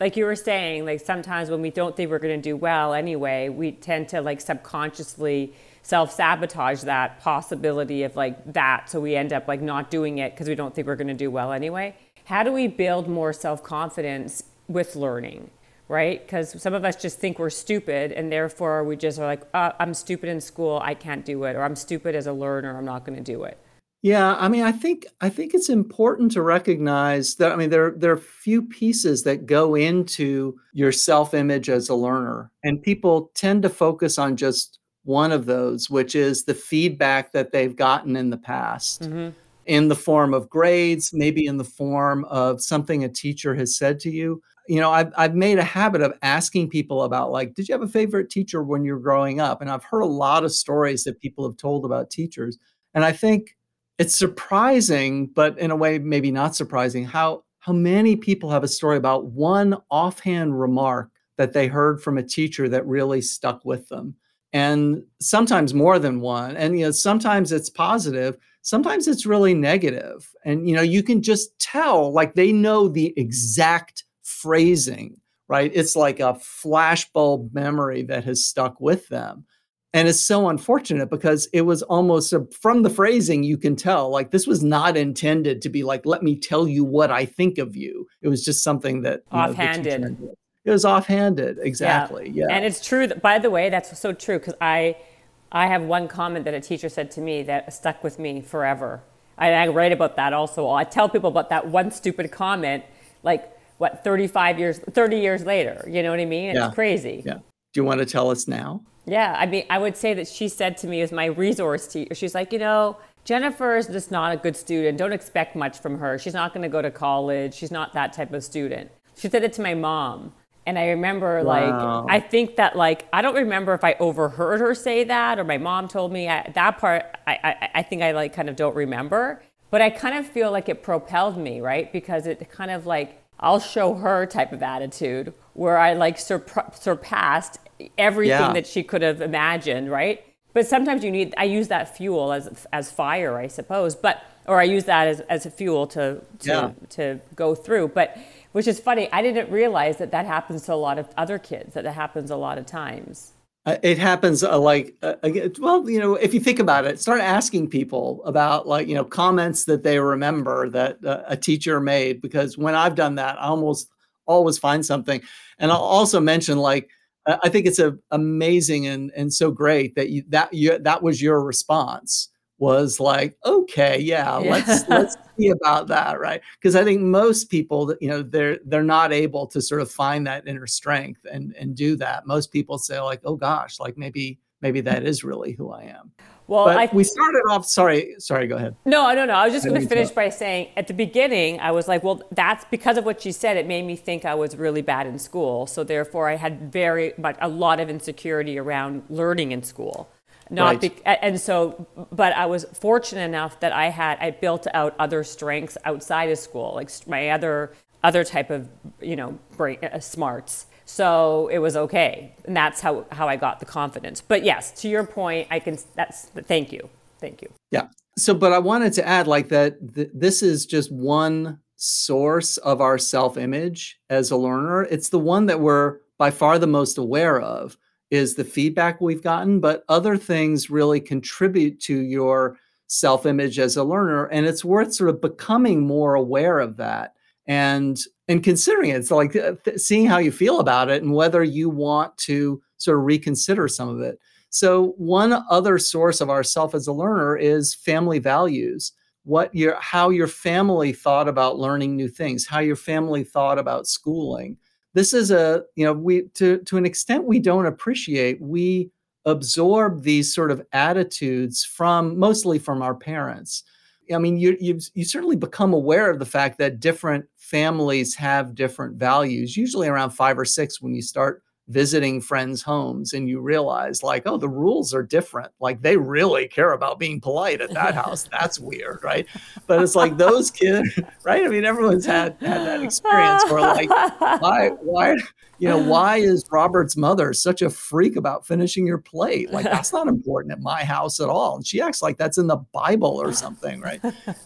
like you were saying, like sometimes when we don't think we're going to do well anyway, we tend to like subconsciously self sabotage that possibility of like that. So we end up like not doing it because we don't think we're going to do well anyway. How do we build more self confidence with learning? Right? Because some of us just think we're stupid and therefore we just are like, oh, I'm stupid in school, I can't do it. Or I'm stupid as a learner, I'm not going to do it. Yeah, I mean, I think I think it's important to recognize that. I mean, there there are few pieces that go into your self image as a learner, and people tend to focus on just one of those, which is the feedback that they've gotten in the past, mm-hmm. In the form of grades, maybe in the form of something a teacher has said to you. You know, I've I've made a habit of asking people about like, did you have a favorite teacher when you were growing up? And I've heard a lot of stories that people have told about teachers, and I think it's surprising, but in a way maybe not surprising, how how many people have a story about one offhand remark that they heard from a teacher that really stuck with them and sometimes more than one and you know sometimes it's positive sometimes it's really negative and you know you can just tell like they know the exact phrasing right? It's like a flashbulb memory that has stuck with them and it's so unfortunate because it was almost a, from the phrasing you can tell like this was not intended to be like let me tell you what i think of you. It was just something that offhanded. know, it was offhanded exactly yeah. yeah and it's true that by the way that's so true because i i have one comment that a teacher said to me that stuck with me forever I, I write about that also i tell people about that one stupid comment like what 35 years 30 years later you know what i mean it's yeah. crazy yeah do you want to tell us now yeah, I mean, I would say that she said to me as my resource teacher, she's like, you know, Jennifer is just not a good student. Don't expect much from her. She's not going to go to college. She's not that type of student. She said it to my mom. And I remember, wow. like, I think that, like, I don't remember if I overheard her say that or my mom told me. I, that part, I, I, I think I, like, kind of don't remember. But I kind of feel like it propelled me, right? Because it kind of, like, I'll show her type of attitude where I, like, surpassed everything yeah. that she could have imagined, right? But sometimes you need, I use that fuel as, as fire, I suppose, but, or I use that as, as a fuel to, to, yeah. to go through. But, which is funny, I didn't realize that that happens to a lot of other kids, that it happens a lot of times. Uh, it happens uh, like uh, well you know if you think about it start asking people about like you know comments that they remember that uh, a teacher made because when i've done that i almost always find something and i'll also mention like I think it's a, amazing and, and so great that you that you that was your response was like okay yeah, yeah. let's let's (laughs) see about that right because I think most people you know they're they're not able to sort of find that inner strength and and do that most people say like oh gosh like maybe maybe that is really who I am. Well, but I, we started off. Sorry, sorry. Go ahead. No, no, no. I was just going to finish by saying at the beginning, I was like, well, that's because of what she said. It made me think I was really bad in school. So therefore, I had very much a lot of insecurity around learning in school. Not Right. be, and so, but I was fortunate enough that I had I built out other strengths outside of school, like my other other type of you know brain uh, smarts. So it was okay, and that's how how I got the confidence. But yes, to your point, I can. That's thank you, thank you. Yeah. So, but I wanted to add like that th- this is just one source of our self image as a learner. It's the one that we're by far the most aware of is the feedback we've gotten, but other things really contribute to your self image as a learner. And it's worth sort of becoming more aware of that and and considering it. It's like uh, seeing how you feel about it and whether you want to sort of reconsider some of it. So one other source of our self as a learner is family values. What your how your family thought about learning new things, how your family thought about schooling. This is a, you know, we to to an extent we don't appreciate, we absorb these sort of attitudes from mostly from our parents. I mean, you you you certainly become aware of the fact that different families have different values. Usually around five or six, when you start visiting friends' homes, and you realize, like, oh, the rules are different. Like they really care about being polite at that house. (laughs) That's weird, right? But it's like those kids, right? I mean, everyone's had had that experience where, like, why why you know why is Robert's mother such a freak about finishing your plate? Like that's not important at my house at all. And she acts like that's in the Bible or something, right?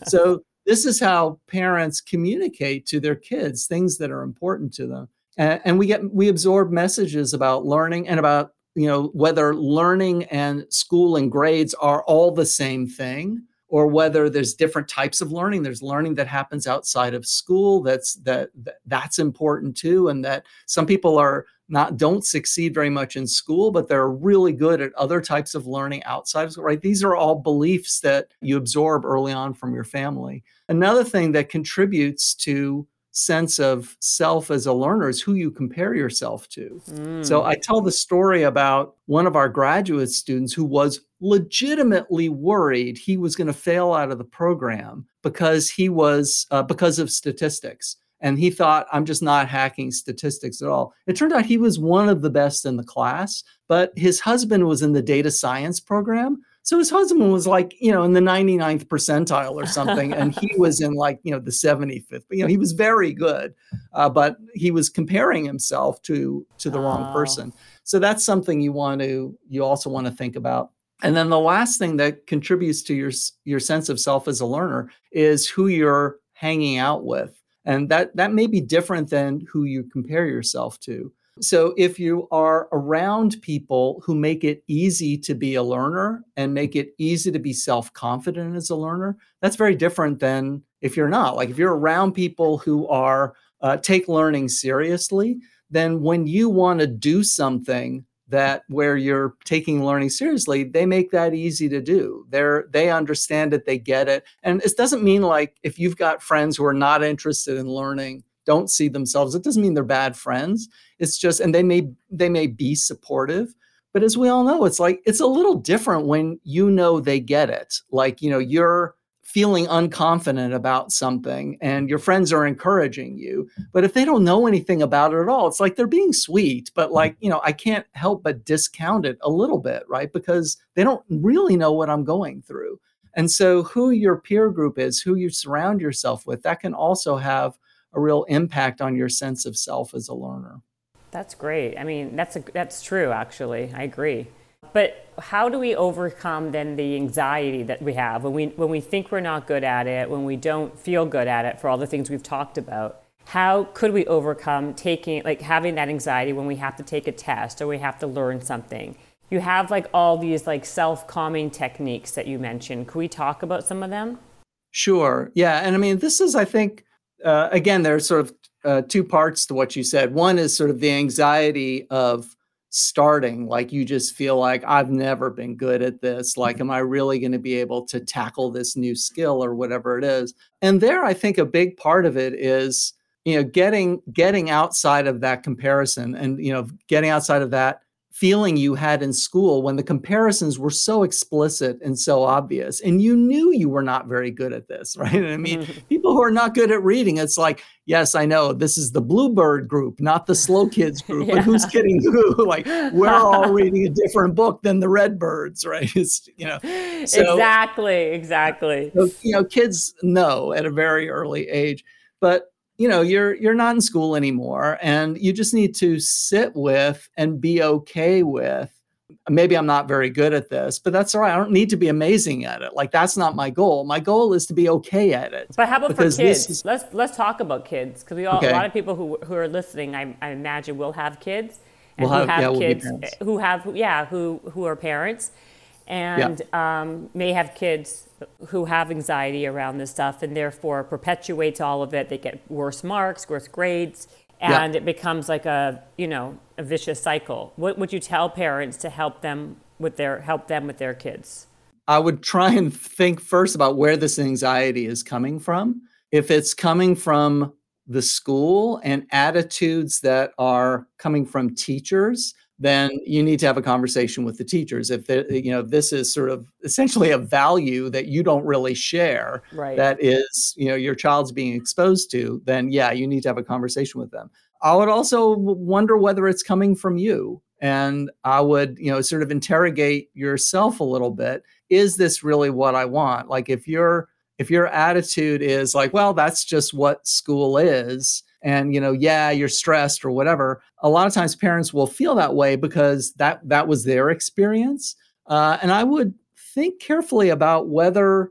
so this is how parents communicate to their kids things that are important to them and, and we get we absorb messages about learning and about you know whether learning and school and grades are all the same thing or whether there's different types of learning. There's learning that happens outside of school that's that, that that's important too and that some people are not don't succeed very much in school but they're really good at other types of learning outside of school right? These are all beliefs that you absorb early on from your family. Another thing that contributes to sense of self as a learner is who you compare yourself to so I tell the story about one of our graduate students who was legitimately worried he was going to fail out of the program because he was uh, because of statistics and he thought I'm just not hacking statistics at all. It turned out he was one of the best in the class, but his husband was in the data science program. So his husband was like, you know, in the 99th percentile or something, and he (laughs) was in like, you know, the 75th. You know, he was very good, uh, but he was comparing himself to to the wrong Oh. person. So that's something you want to you also want to think about. And then the last thing that contributes to your your sense of self as a learner is who you're hanging out with. And that that may be different than who you compare yourself to. So if you are around people who make it easy to be a learner and make it easy to be self-confident as a learner, that's very different than if you're not. Like if you're around people who are uh, take learning seriously, then when you want to do something that where you're taking learning seriously, they make that easy to do. They're they understand it, they get it. And it doesn't mean like if you've got friends who are not interested in learning, don't see themselves, it doesn't mean they're bad friends. It's just and they may they may be supportive. But as we all know, it's like it's a little different when you know they get it. Like, you know, you're feeling unconfident about something and your friends are encouraging you. But if they don't know anything about it at all, it's like they're being sweet, but like, you know, I can't help but discount it a little bit, right? Because they don't really know what I'm going through. And so who your peer group is, who you surround yourself with, that can also have a real impact on your sense of self as a learner. That's great. I mean, that's a, that's true. Actually, I agree. But how do we overcome then the anxiety that we have when we when we think we're not good at it, when we don't feel good at it for all the things we've talked about? How could we overcome taking like having that anxiety when we have to take a test or we have to learn something? You have like all these like self-calming techniques that you mentioned. Could we talk about some of them? Sure. Yeah. And I mean, this is, I think, uh, again, there's sort of uh, two parts to what you said. One is sort of the anxiety of starting, like you just feel like, I've never been good at this. Like, am I really going to be able to tackle this new skill or whatever it is? And there, I think a big part of it is, you know, getting getting outside of that comparison and, you know, getting outside of that feeling you had in school when the comparisons were so explicit and so obvious and you knew you were not very good at this (laughs) right? I mean (laughs) people who are not good at reading it's like yes i know this is the bluebird group not the slow kids (laughs) group yeah. but who's kidding who? Like we're all reading a different book than the redbirds right? It's you know so, exactly uh, exactly. so, you know kids know at a very early age but you know you're you're not in school anymore and you just need to sit with and be okay with maybe i'm not very good at this but that's all right i don't need to be amazing at it like that's not my goal my goal is to be okay at it but how about for kids is, let's let's talk about kids because we all okay. a lot of people who who are listening i, I imagine will have kids and we'll who have, have yeah, kids we'll who have yeah who who are parents and yeah. um, may have kids who have anxiety around this stuff and therefore perpetuates all of it. They get worse marks, worse grades, and yeah. it becomes like a you know a vicious cycle. What would you tell parents to help them with their help them with their kids? I would try and think first about where this anxiety is coming from. If it's coming from the school and attitudes that are coming from teachers, then you need to have a conversation with the teachers. If you know this is sort of essentially a value that you don't really share right. that is you know your child's being exposed to then yeah you need to have a conversation with them. I would also wonder whether it's coming from you. And i would you know sort of interrogate yourself a little bit. Is this really what i want? Like if your if your attitude is like well that's just what school is and you know yeah you're stressed or whatever a lot of times parents will feel that way because that that was their experience uh, and i would think carefully about whether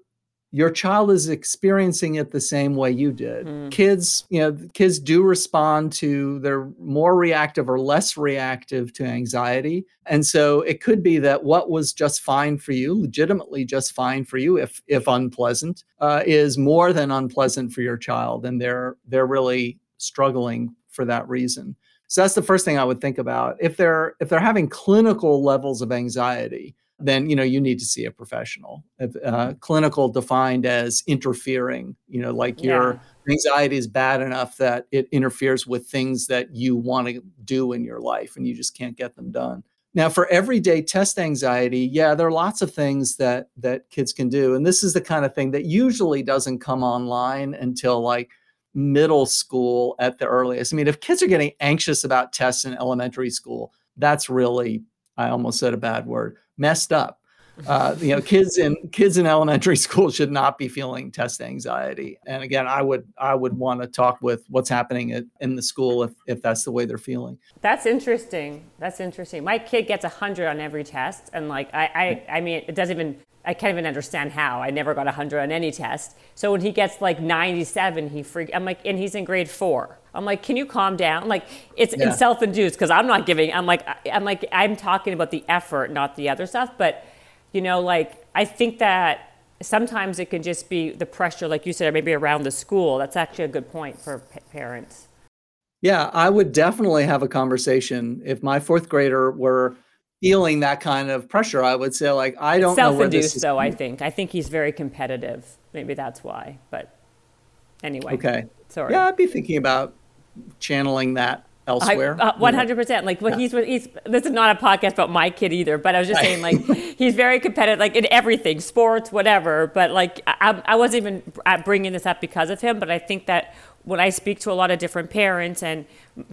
your child is experiencing it the same way you did mm. kids you know kids do respond to they're more reactive or less reactive to anxiety and so it could be that what was just fine for you legitimately just fine for you if if unpleasant uh, is more than unpleasant for your child and they're they're really struggling for that reason. So that's the first thing I would think about. If they're if they're having clinical levels of anxiety, then you know you need to see a professional. If, uh, clinical defined as interfering, you know, like yeah. your anxiety is bad enough that it interferes with things that you want to do in your life and you just can't get them done. Now, for everyday test anxiety, yeah, there are lots of things that that kids can do, and this is the kind of thing that usually doesn't come online until like middle school at the earliest. I mean, if kids are getting anxious about tests in elementary school, that's really, I almost said a bad word, messed up. Uh, you know, kids in kids in elementary (laughs) school should not be feeling test anxiety. And again, I would I would want to talk with what's happening at, in the school if if that's the way they're feeling. That's interesting. That's interesting. My kid gets a hundred on every test, and like I I I mean, it doesn't even I can't even understand how. I never got 100 on any test. So when he gets like 97, he freak. I'm like, and he's in grade four. I'm like, can you calm down? Like, it's yeah. self-induced because I'm not giving. I'm like, I'm like, I'm talking about the effort, not the other stuff. But you know, like, I think that sometimes it can just be the pressure, like you said, maybe around the school. That's actually a good point for p- parents. Yeah, I would definitely have a conversation if my fourth grader were feeling that kind of pressure, I would say like I don't self-induced, know where this is though. I think I think he's very competitive. Maybe that's why. But anyway. Okay. Sorry. Yeah, I'd be thinking about channeling that elsewhere. Uh, one hundred percent. Like, well, he's he's. This is not a podcast about my kid either. But I was just saying, like, (laughs) he's very competitive, like in everything, sports, whatever. But like, I, I wasn't even bringing this up because of him. But I think that when I speak to a lot of different parents and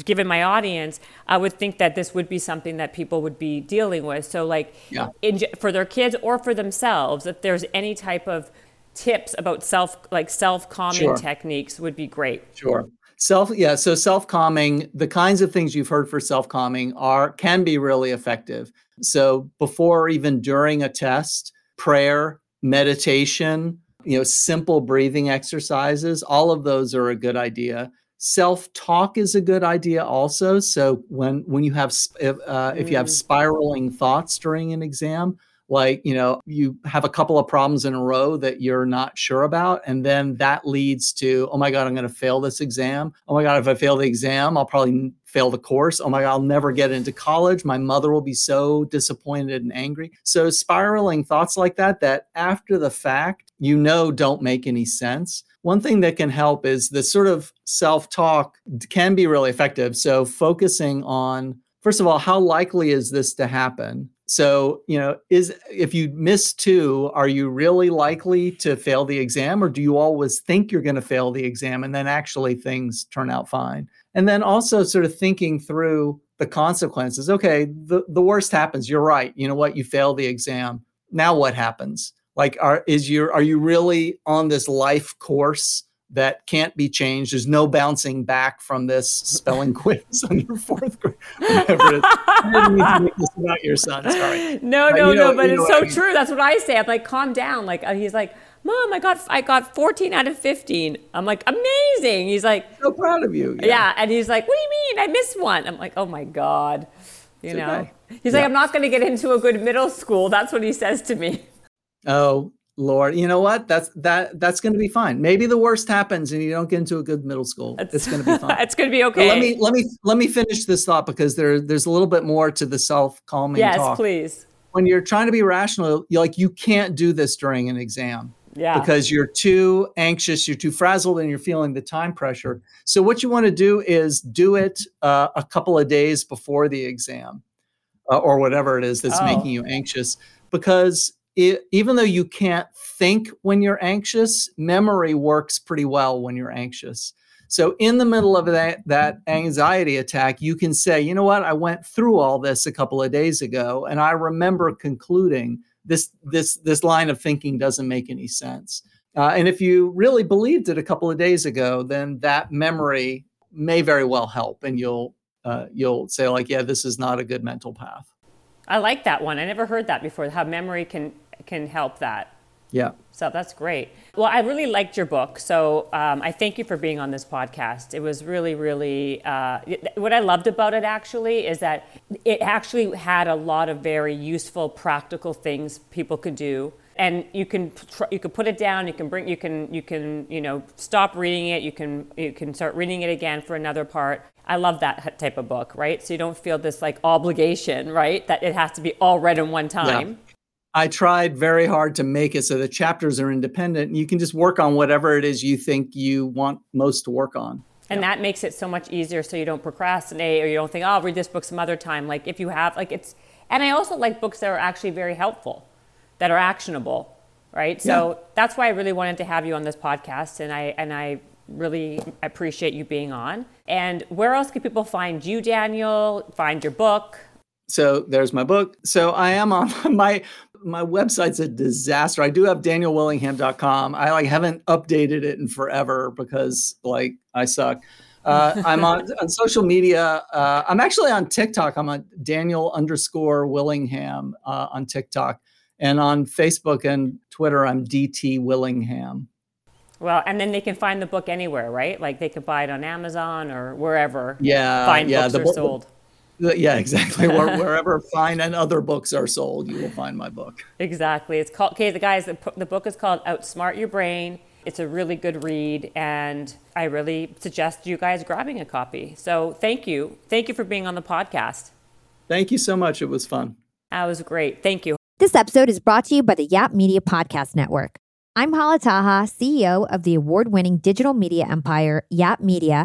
given my audience, I would think that this would be something that people would be dealing with. So, like, yeah. in, for their kids or for themselves, if there's any type of tips about self, like self calming sure. techniques, would be great. Sure. Self, yeah. So self calming, the kinds of things you've heard for self calming are can be really effective. So before, even during a test, prayer, meditation, you know simple breathing exercises all of those are a good idea self talk is a good idea also so when when you have if, uh, if you have mm. spiraling thoughts during an exam like you know you have a couple of problems in a row that you're not sure about and then that leads to oh my god i'm going to fail this exam. Oh my god if i fail the exam i'll probably fail the course. Oh my god i'll never get into college. My mother will be so disappointed and angry. So spiraling thoughts like that that after the fact you know don't make any sense. One thing that can help is the sort of self talk can be really effective. So focusing on first of all, how likely is this to happen? So, you know, is if you miss two, are you really likely to fail the exam or do you always think you're going to fail the exam and then actually things turn out fine? And then also sort of thinking through the consequences. Okay, the, the worst happens. You're right. You know what? You fail the exam. Now what happens? Like are is your are you really on this life course that can't be changed. There's no bouncing back from this spelling (laughs) quiz on your fourth grade. Whatever it is. I didn't mean to make this about your son. Sorry. No, no, know- no. But it's so I mean. true. That's what I say. I'm like, calm down. Like uh, he's like, Mom, I got I got 14 out of 15. I'm like, amazing. He's like, So proud of you. yeah. And he's like, what do you mean? I missed one. I'm like, oh my god. You It's know. okay. He's Yeah. like, I'm not going to get into a good middle school. That's what he says to me. Oh Lord, you know what? That's that that's going to be fine. Maybe the worst happens and you don't get into a good middle school. It's going to be (laughs) fine. it's going to be But okay. let me let me let me finish this thought because there there's a little bit more to the self calming yes, talk. please. When you're trying to be rational, you're like you can't do this during an exam. Yeah. because you're too anxious, you're too frazzled, and you're feeling the time pressure. So, what you want to do is do it uh, a couple of days before the exam uh, or whatever it is that's Oh. making you anxious. Because it, even though you can't think when you're anxious, memory works pretty well when you're anxious. So, in the middle of that, that anxiety attack, you can say, you know what, I went through all this a couple of days ago, and I remember concluding this this this line of thinking doesn't make any sense. Uh, and if you really believed it a couple of days ago, then that memory may very well help, and you'll uh, you'll say like, yeah, this is not a good mental path. I like that one. I never heard that before. How memory can can help that. Yeah. So that's great. Well, I really liked your book. So um, I thank you for being on this podcast. It was really, really, uh, what I loved about it actually is that it actually had a lot of very useful, practical things people could do. And you can tr- you can put it down. You can bring you can you can you know stop reading it. You can you can start reading it again for another part. I love that type of book, right? So you don't feel this like obligation, right? That it has to be all read in one time. I tried very hard to make it so the chapters are independent and you can just work on whatever it is you think you want most to work on. And that makes it so much easier so you don't procrastinate or you don't think, oh, I'll read this book some other time. Like if you have, like it's, and I also like books that are actually very helpful, that are actionable, right? So Yeah. that's why I really wanted to have you on this podcast. And I, and I really appreciate you being on. And where else can people find you, Daniel? Find your book? So there's my book. So I am on (laughs) my my website's a disaster. I do have danielwillingham.com. I like haven't updated it in forever because like I suck. Uh, (laughs) I'm on, on social media. Uh, I'm actually on TikTok. I'm on Daniel underscore Willingham uh, on TikTok. And on Facebook and Twitter, I'm DT Willingham. Well, and then they can find the book anywhere, right? Like they could buy it on Amazon or wherever Yeah, fine yeah, books the are sold. Uh, yeah, (laughs) exactly. Where, wherever fine and other books are sold, you will find my book. Exactly. It's called, okay, the guys, the, the book is called Outsmart Your Brain. It's a really good read, and I really suggest you guys grabbing a copy. So thank you. Thank you for being on the podcast. Thank you so much. It was fun. That was great. Thank you. This episode is brought to you by the Yap Media Podcast Network. I'm Hala Taha, CEO of the award winning digital media empire, Yap Media,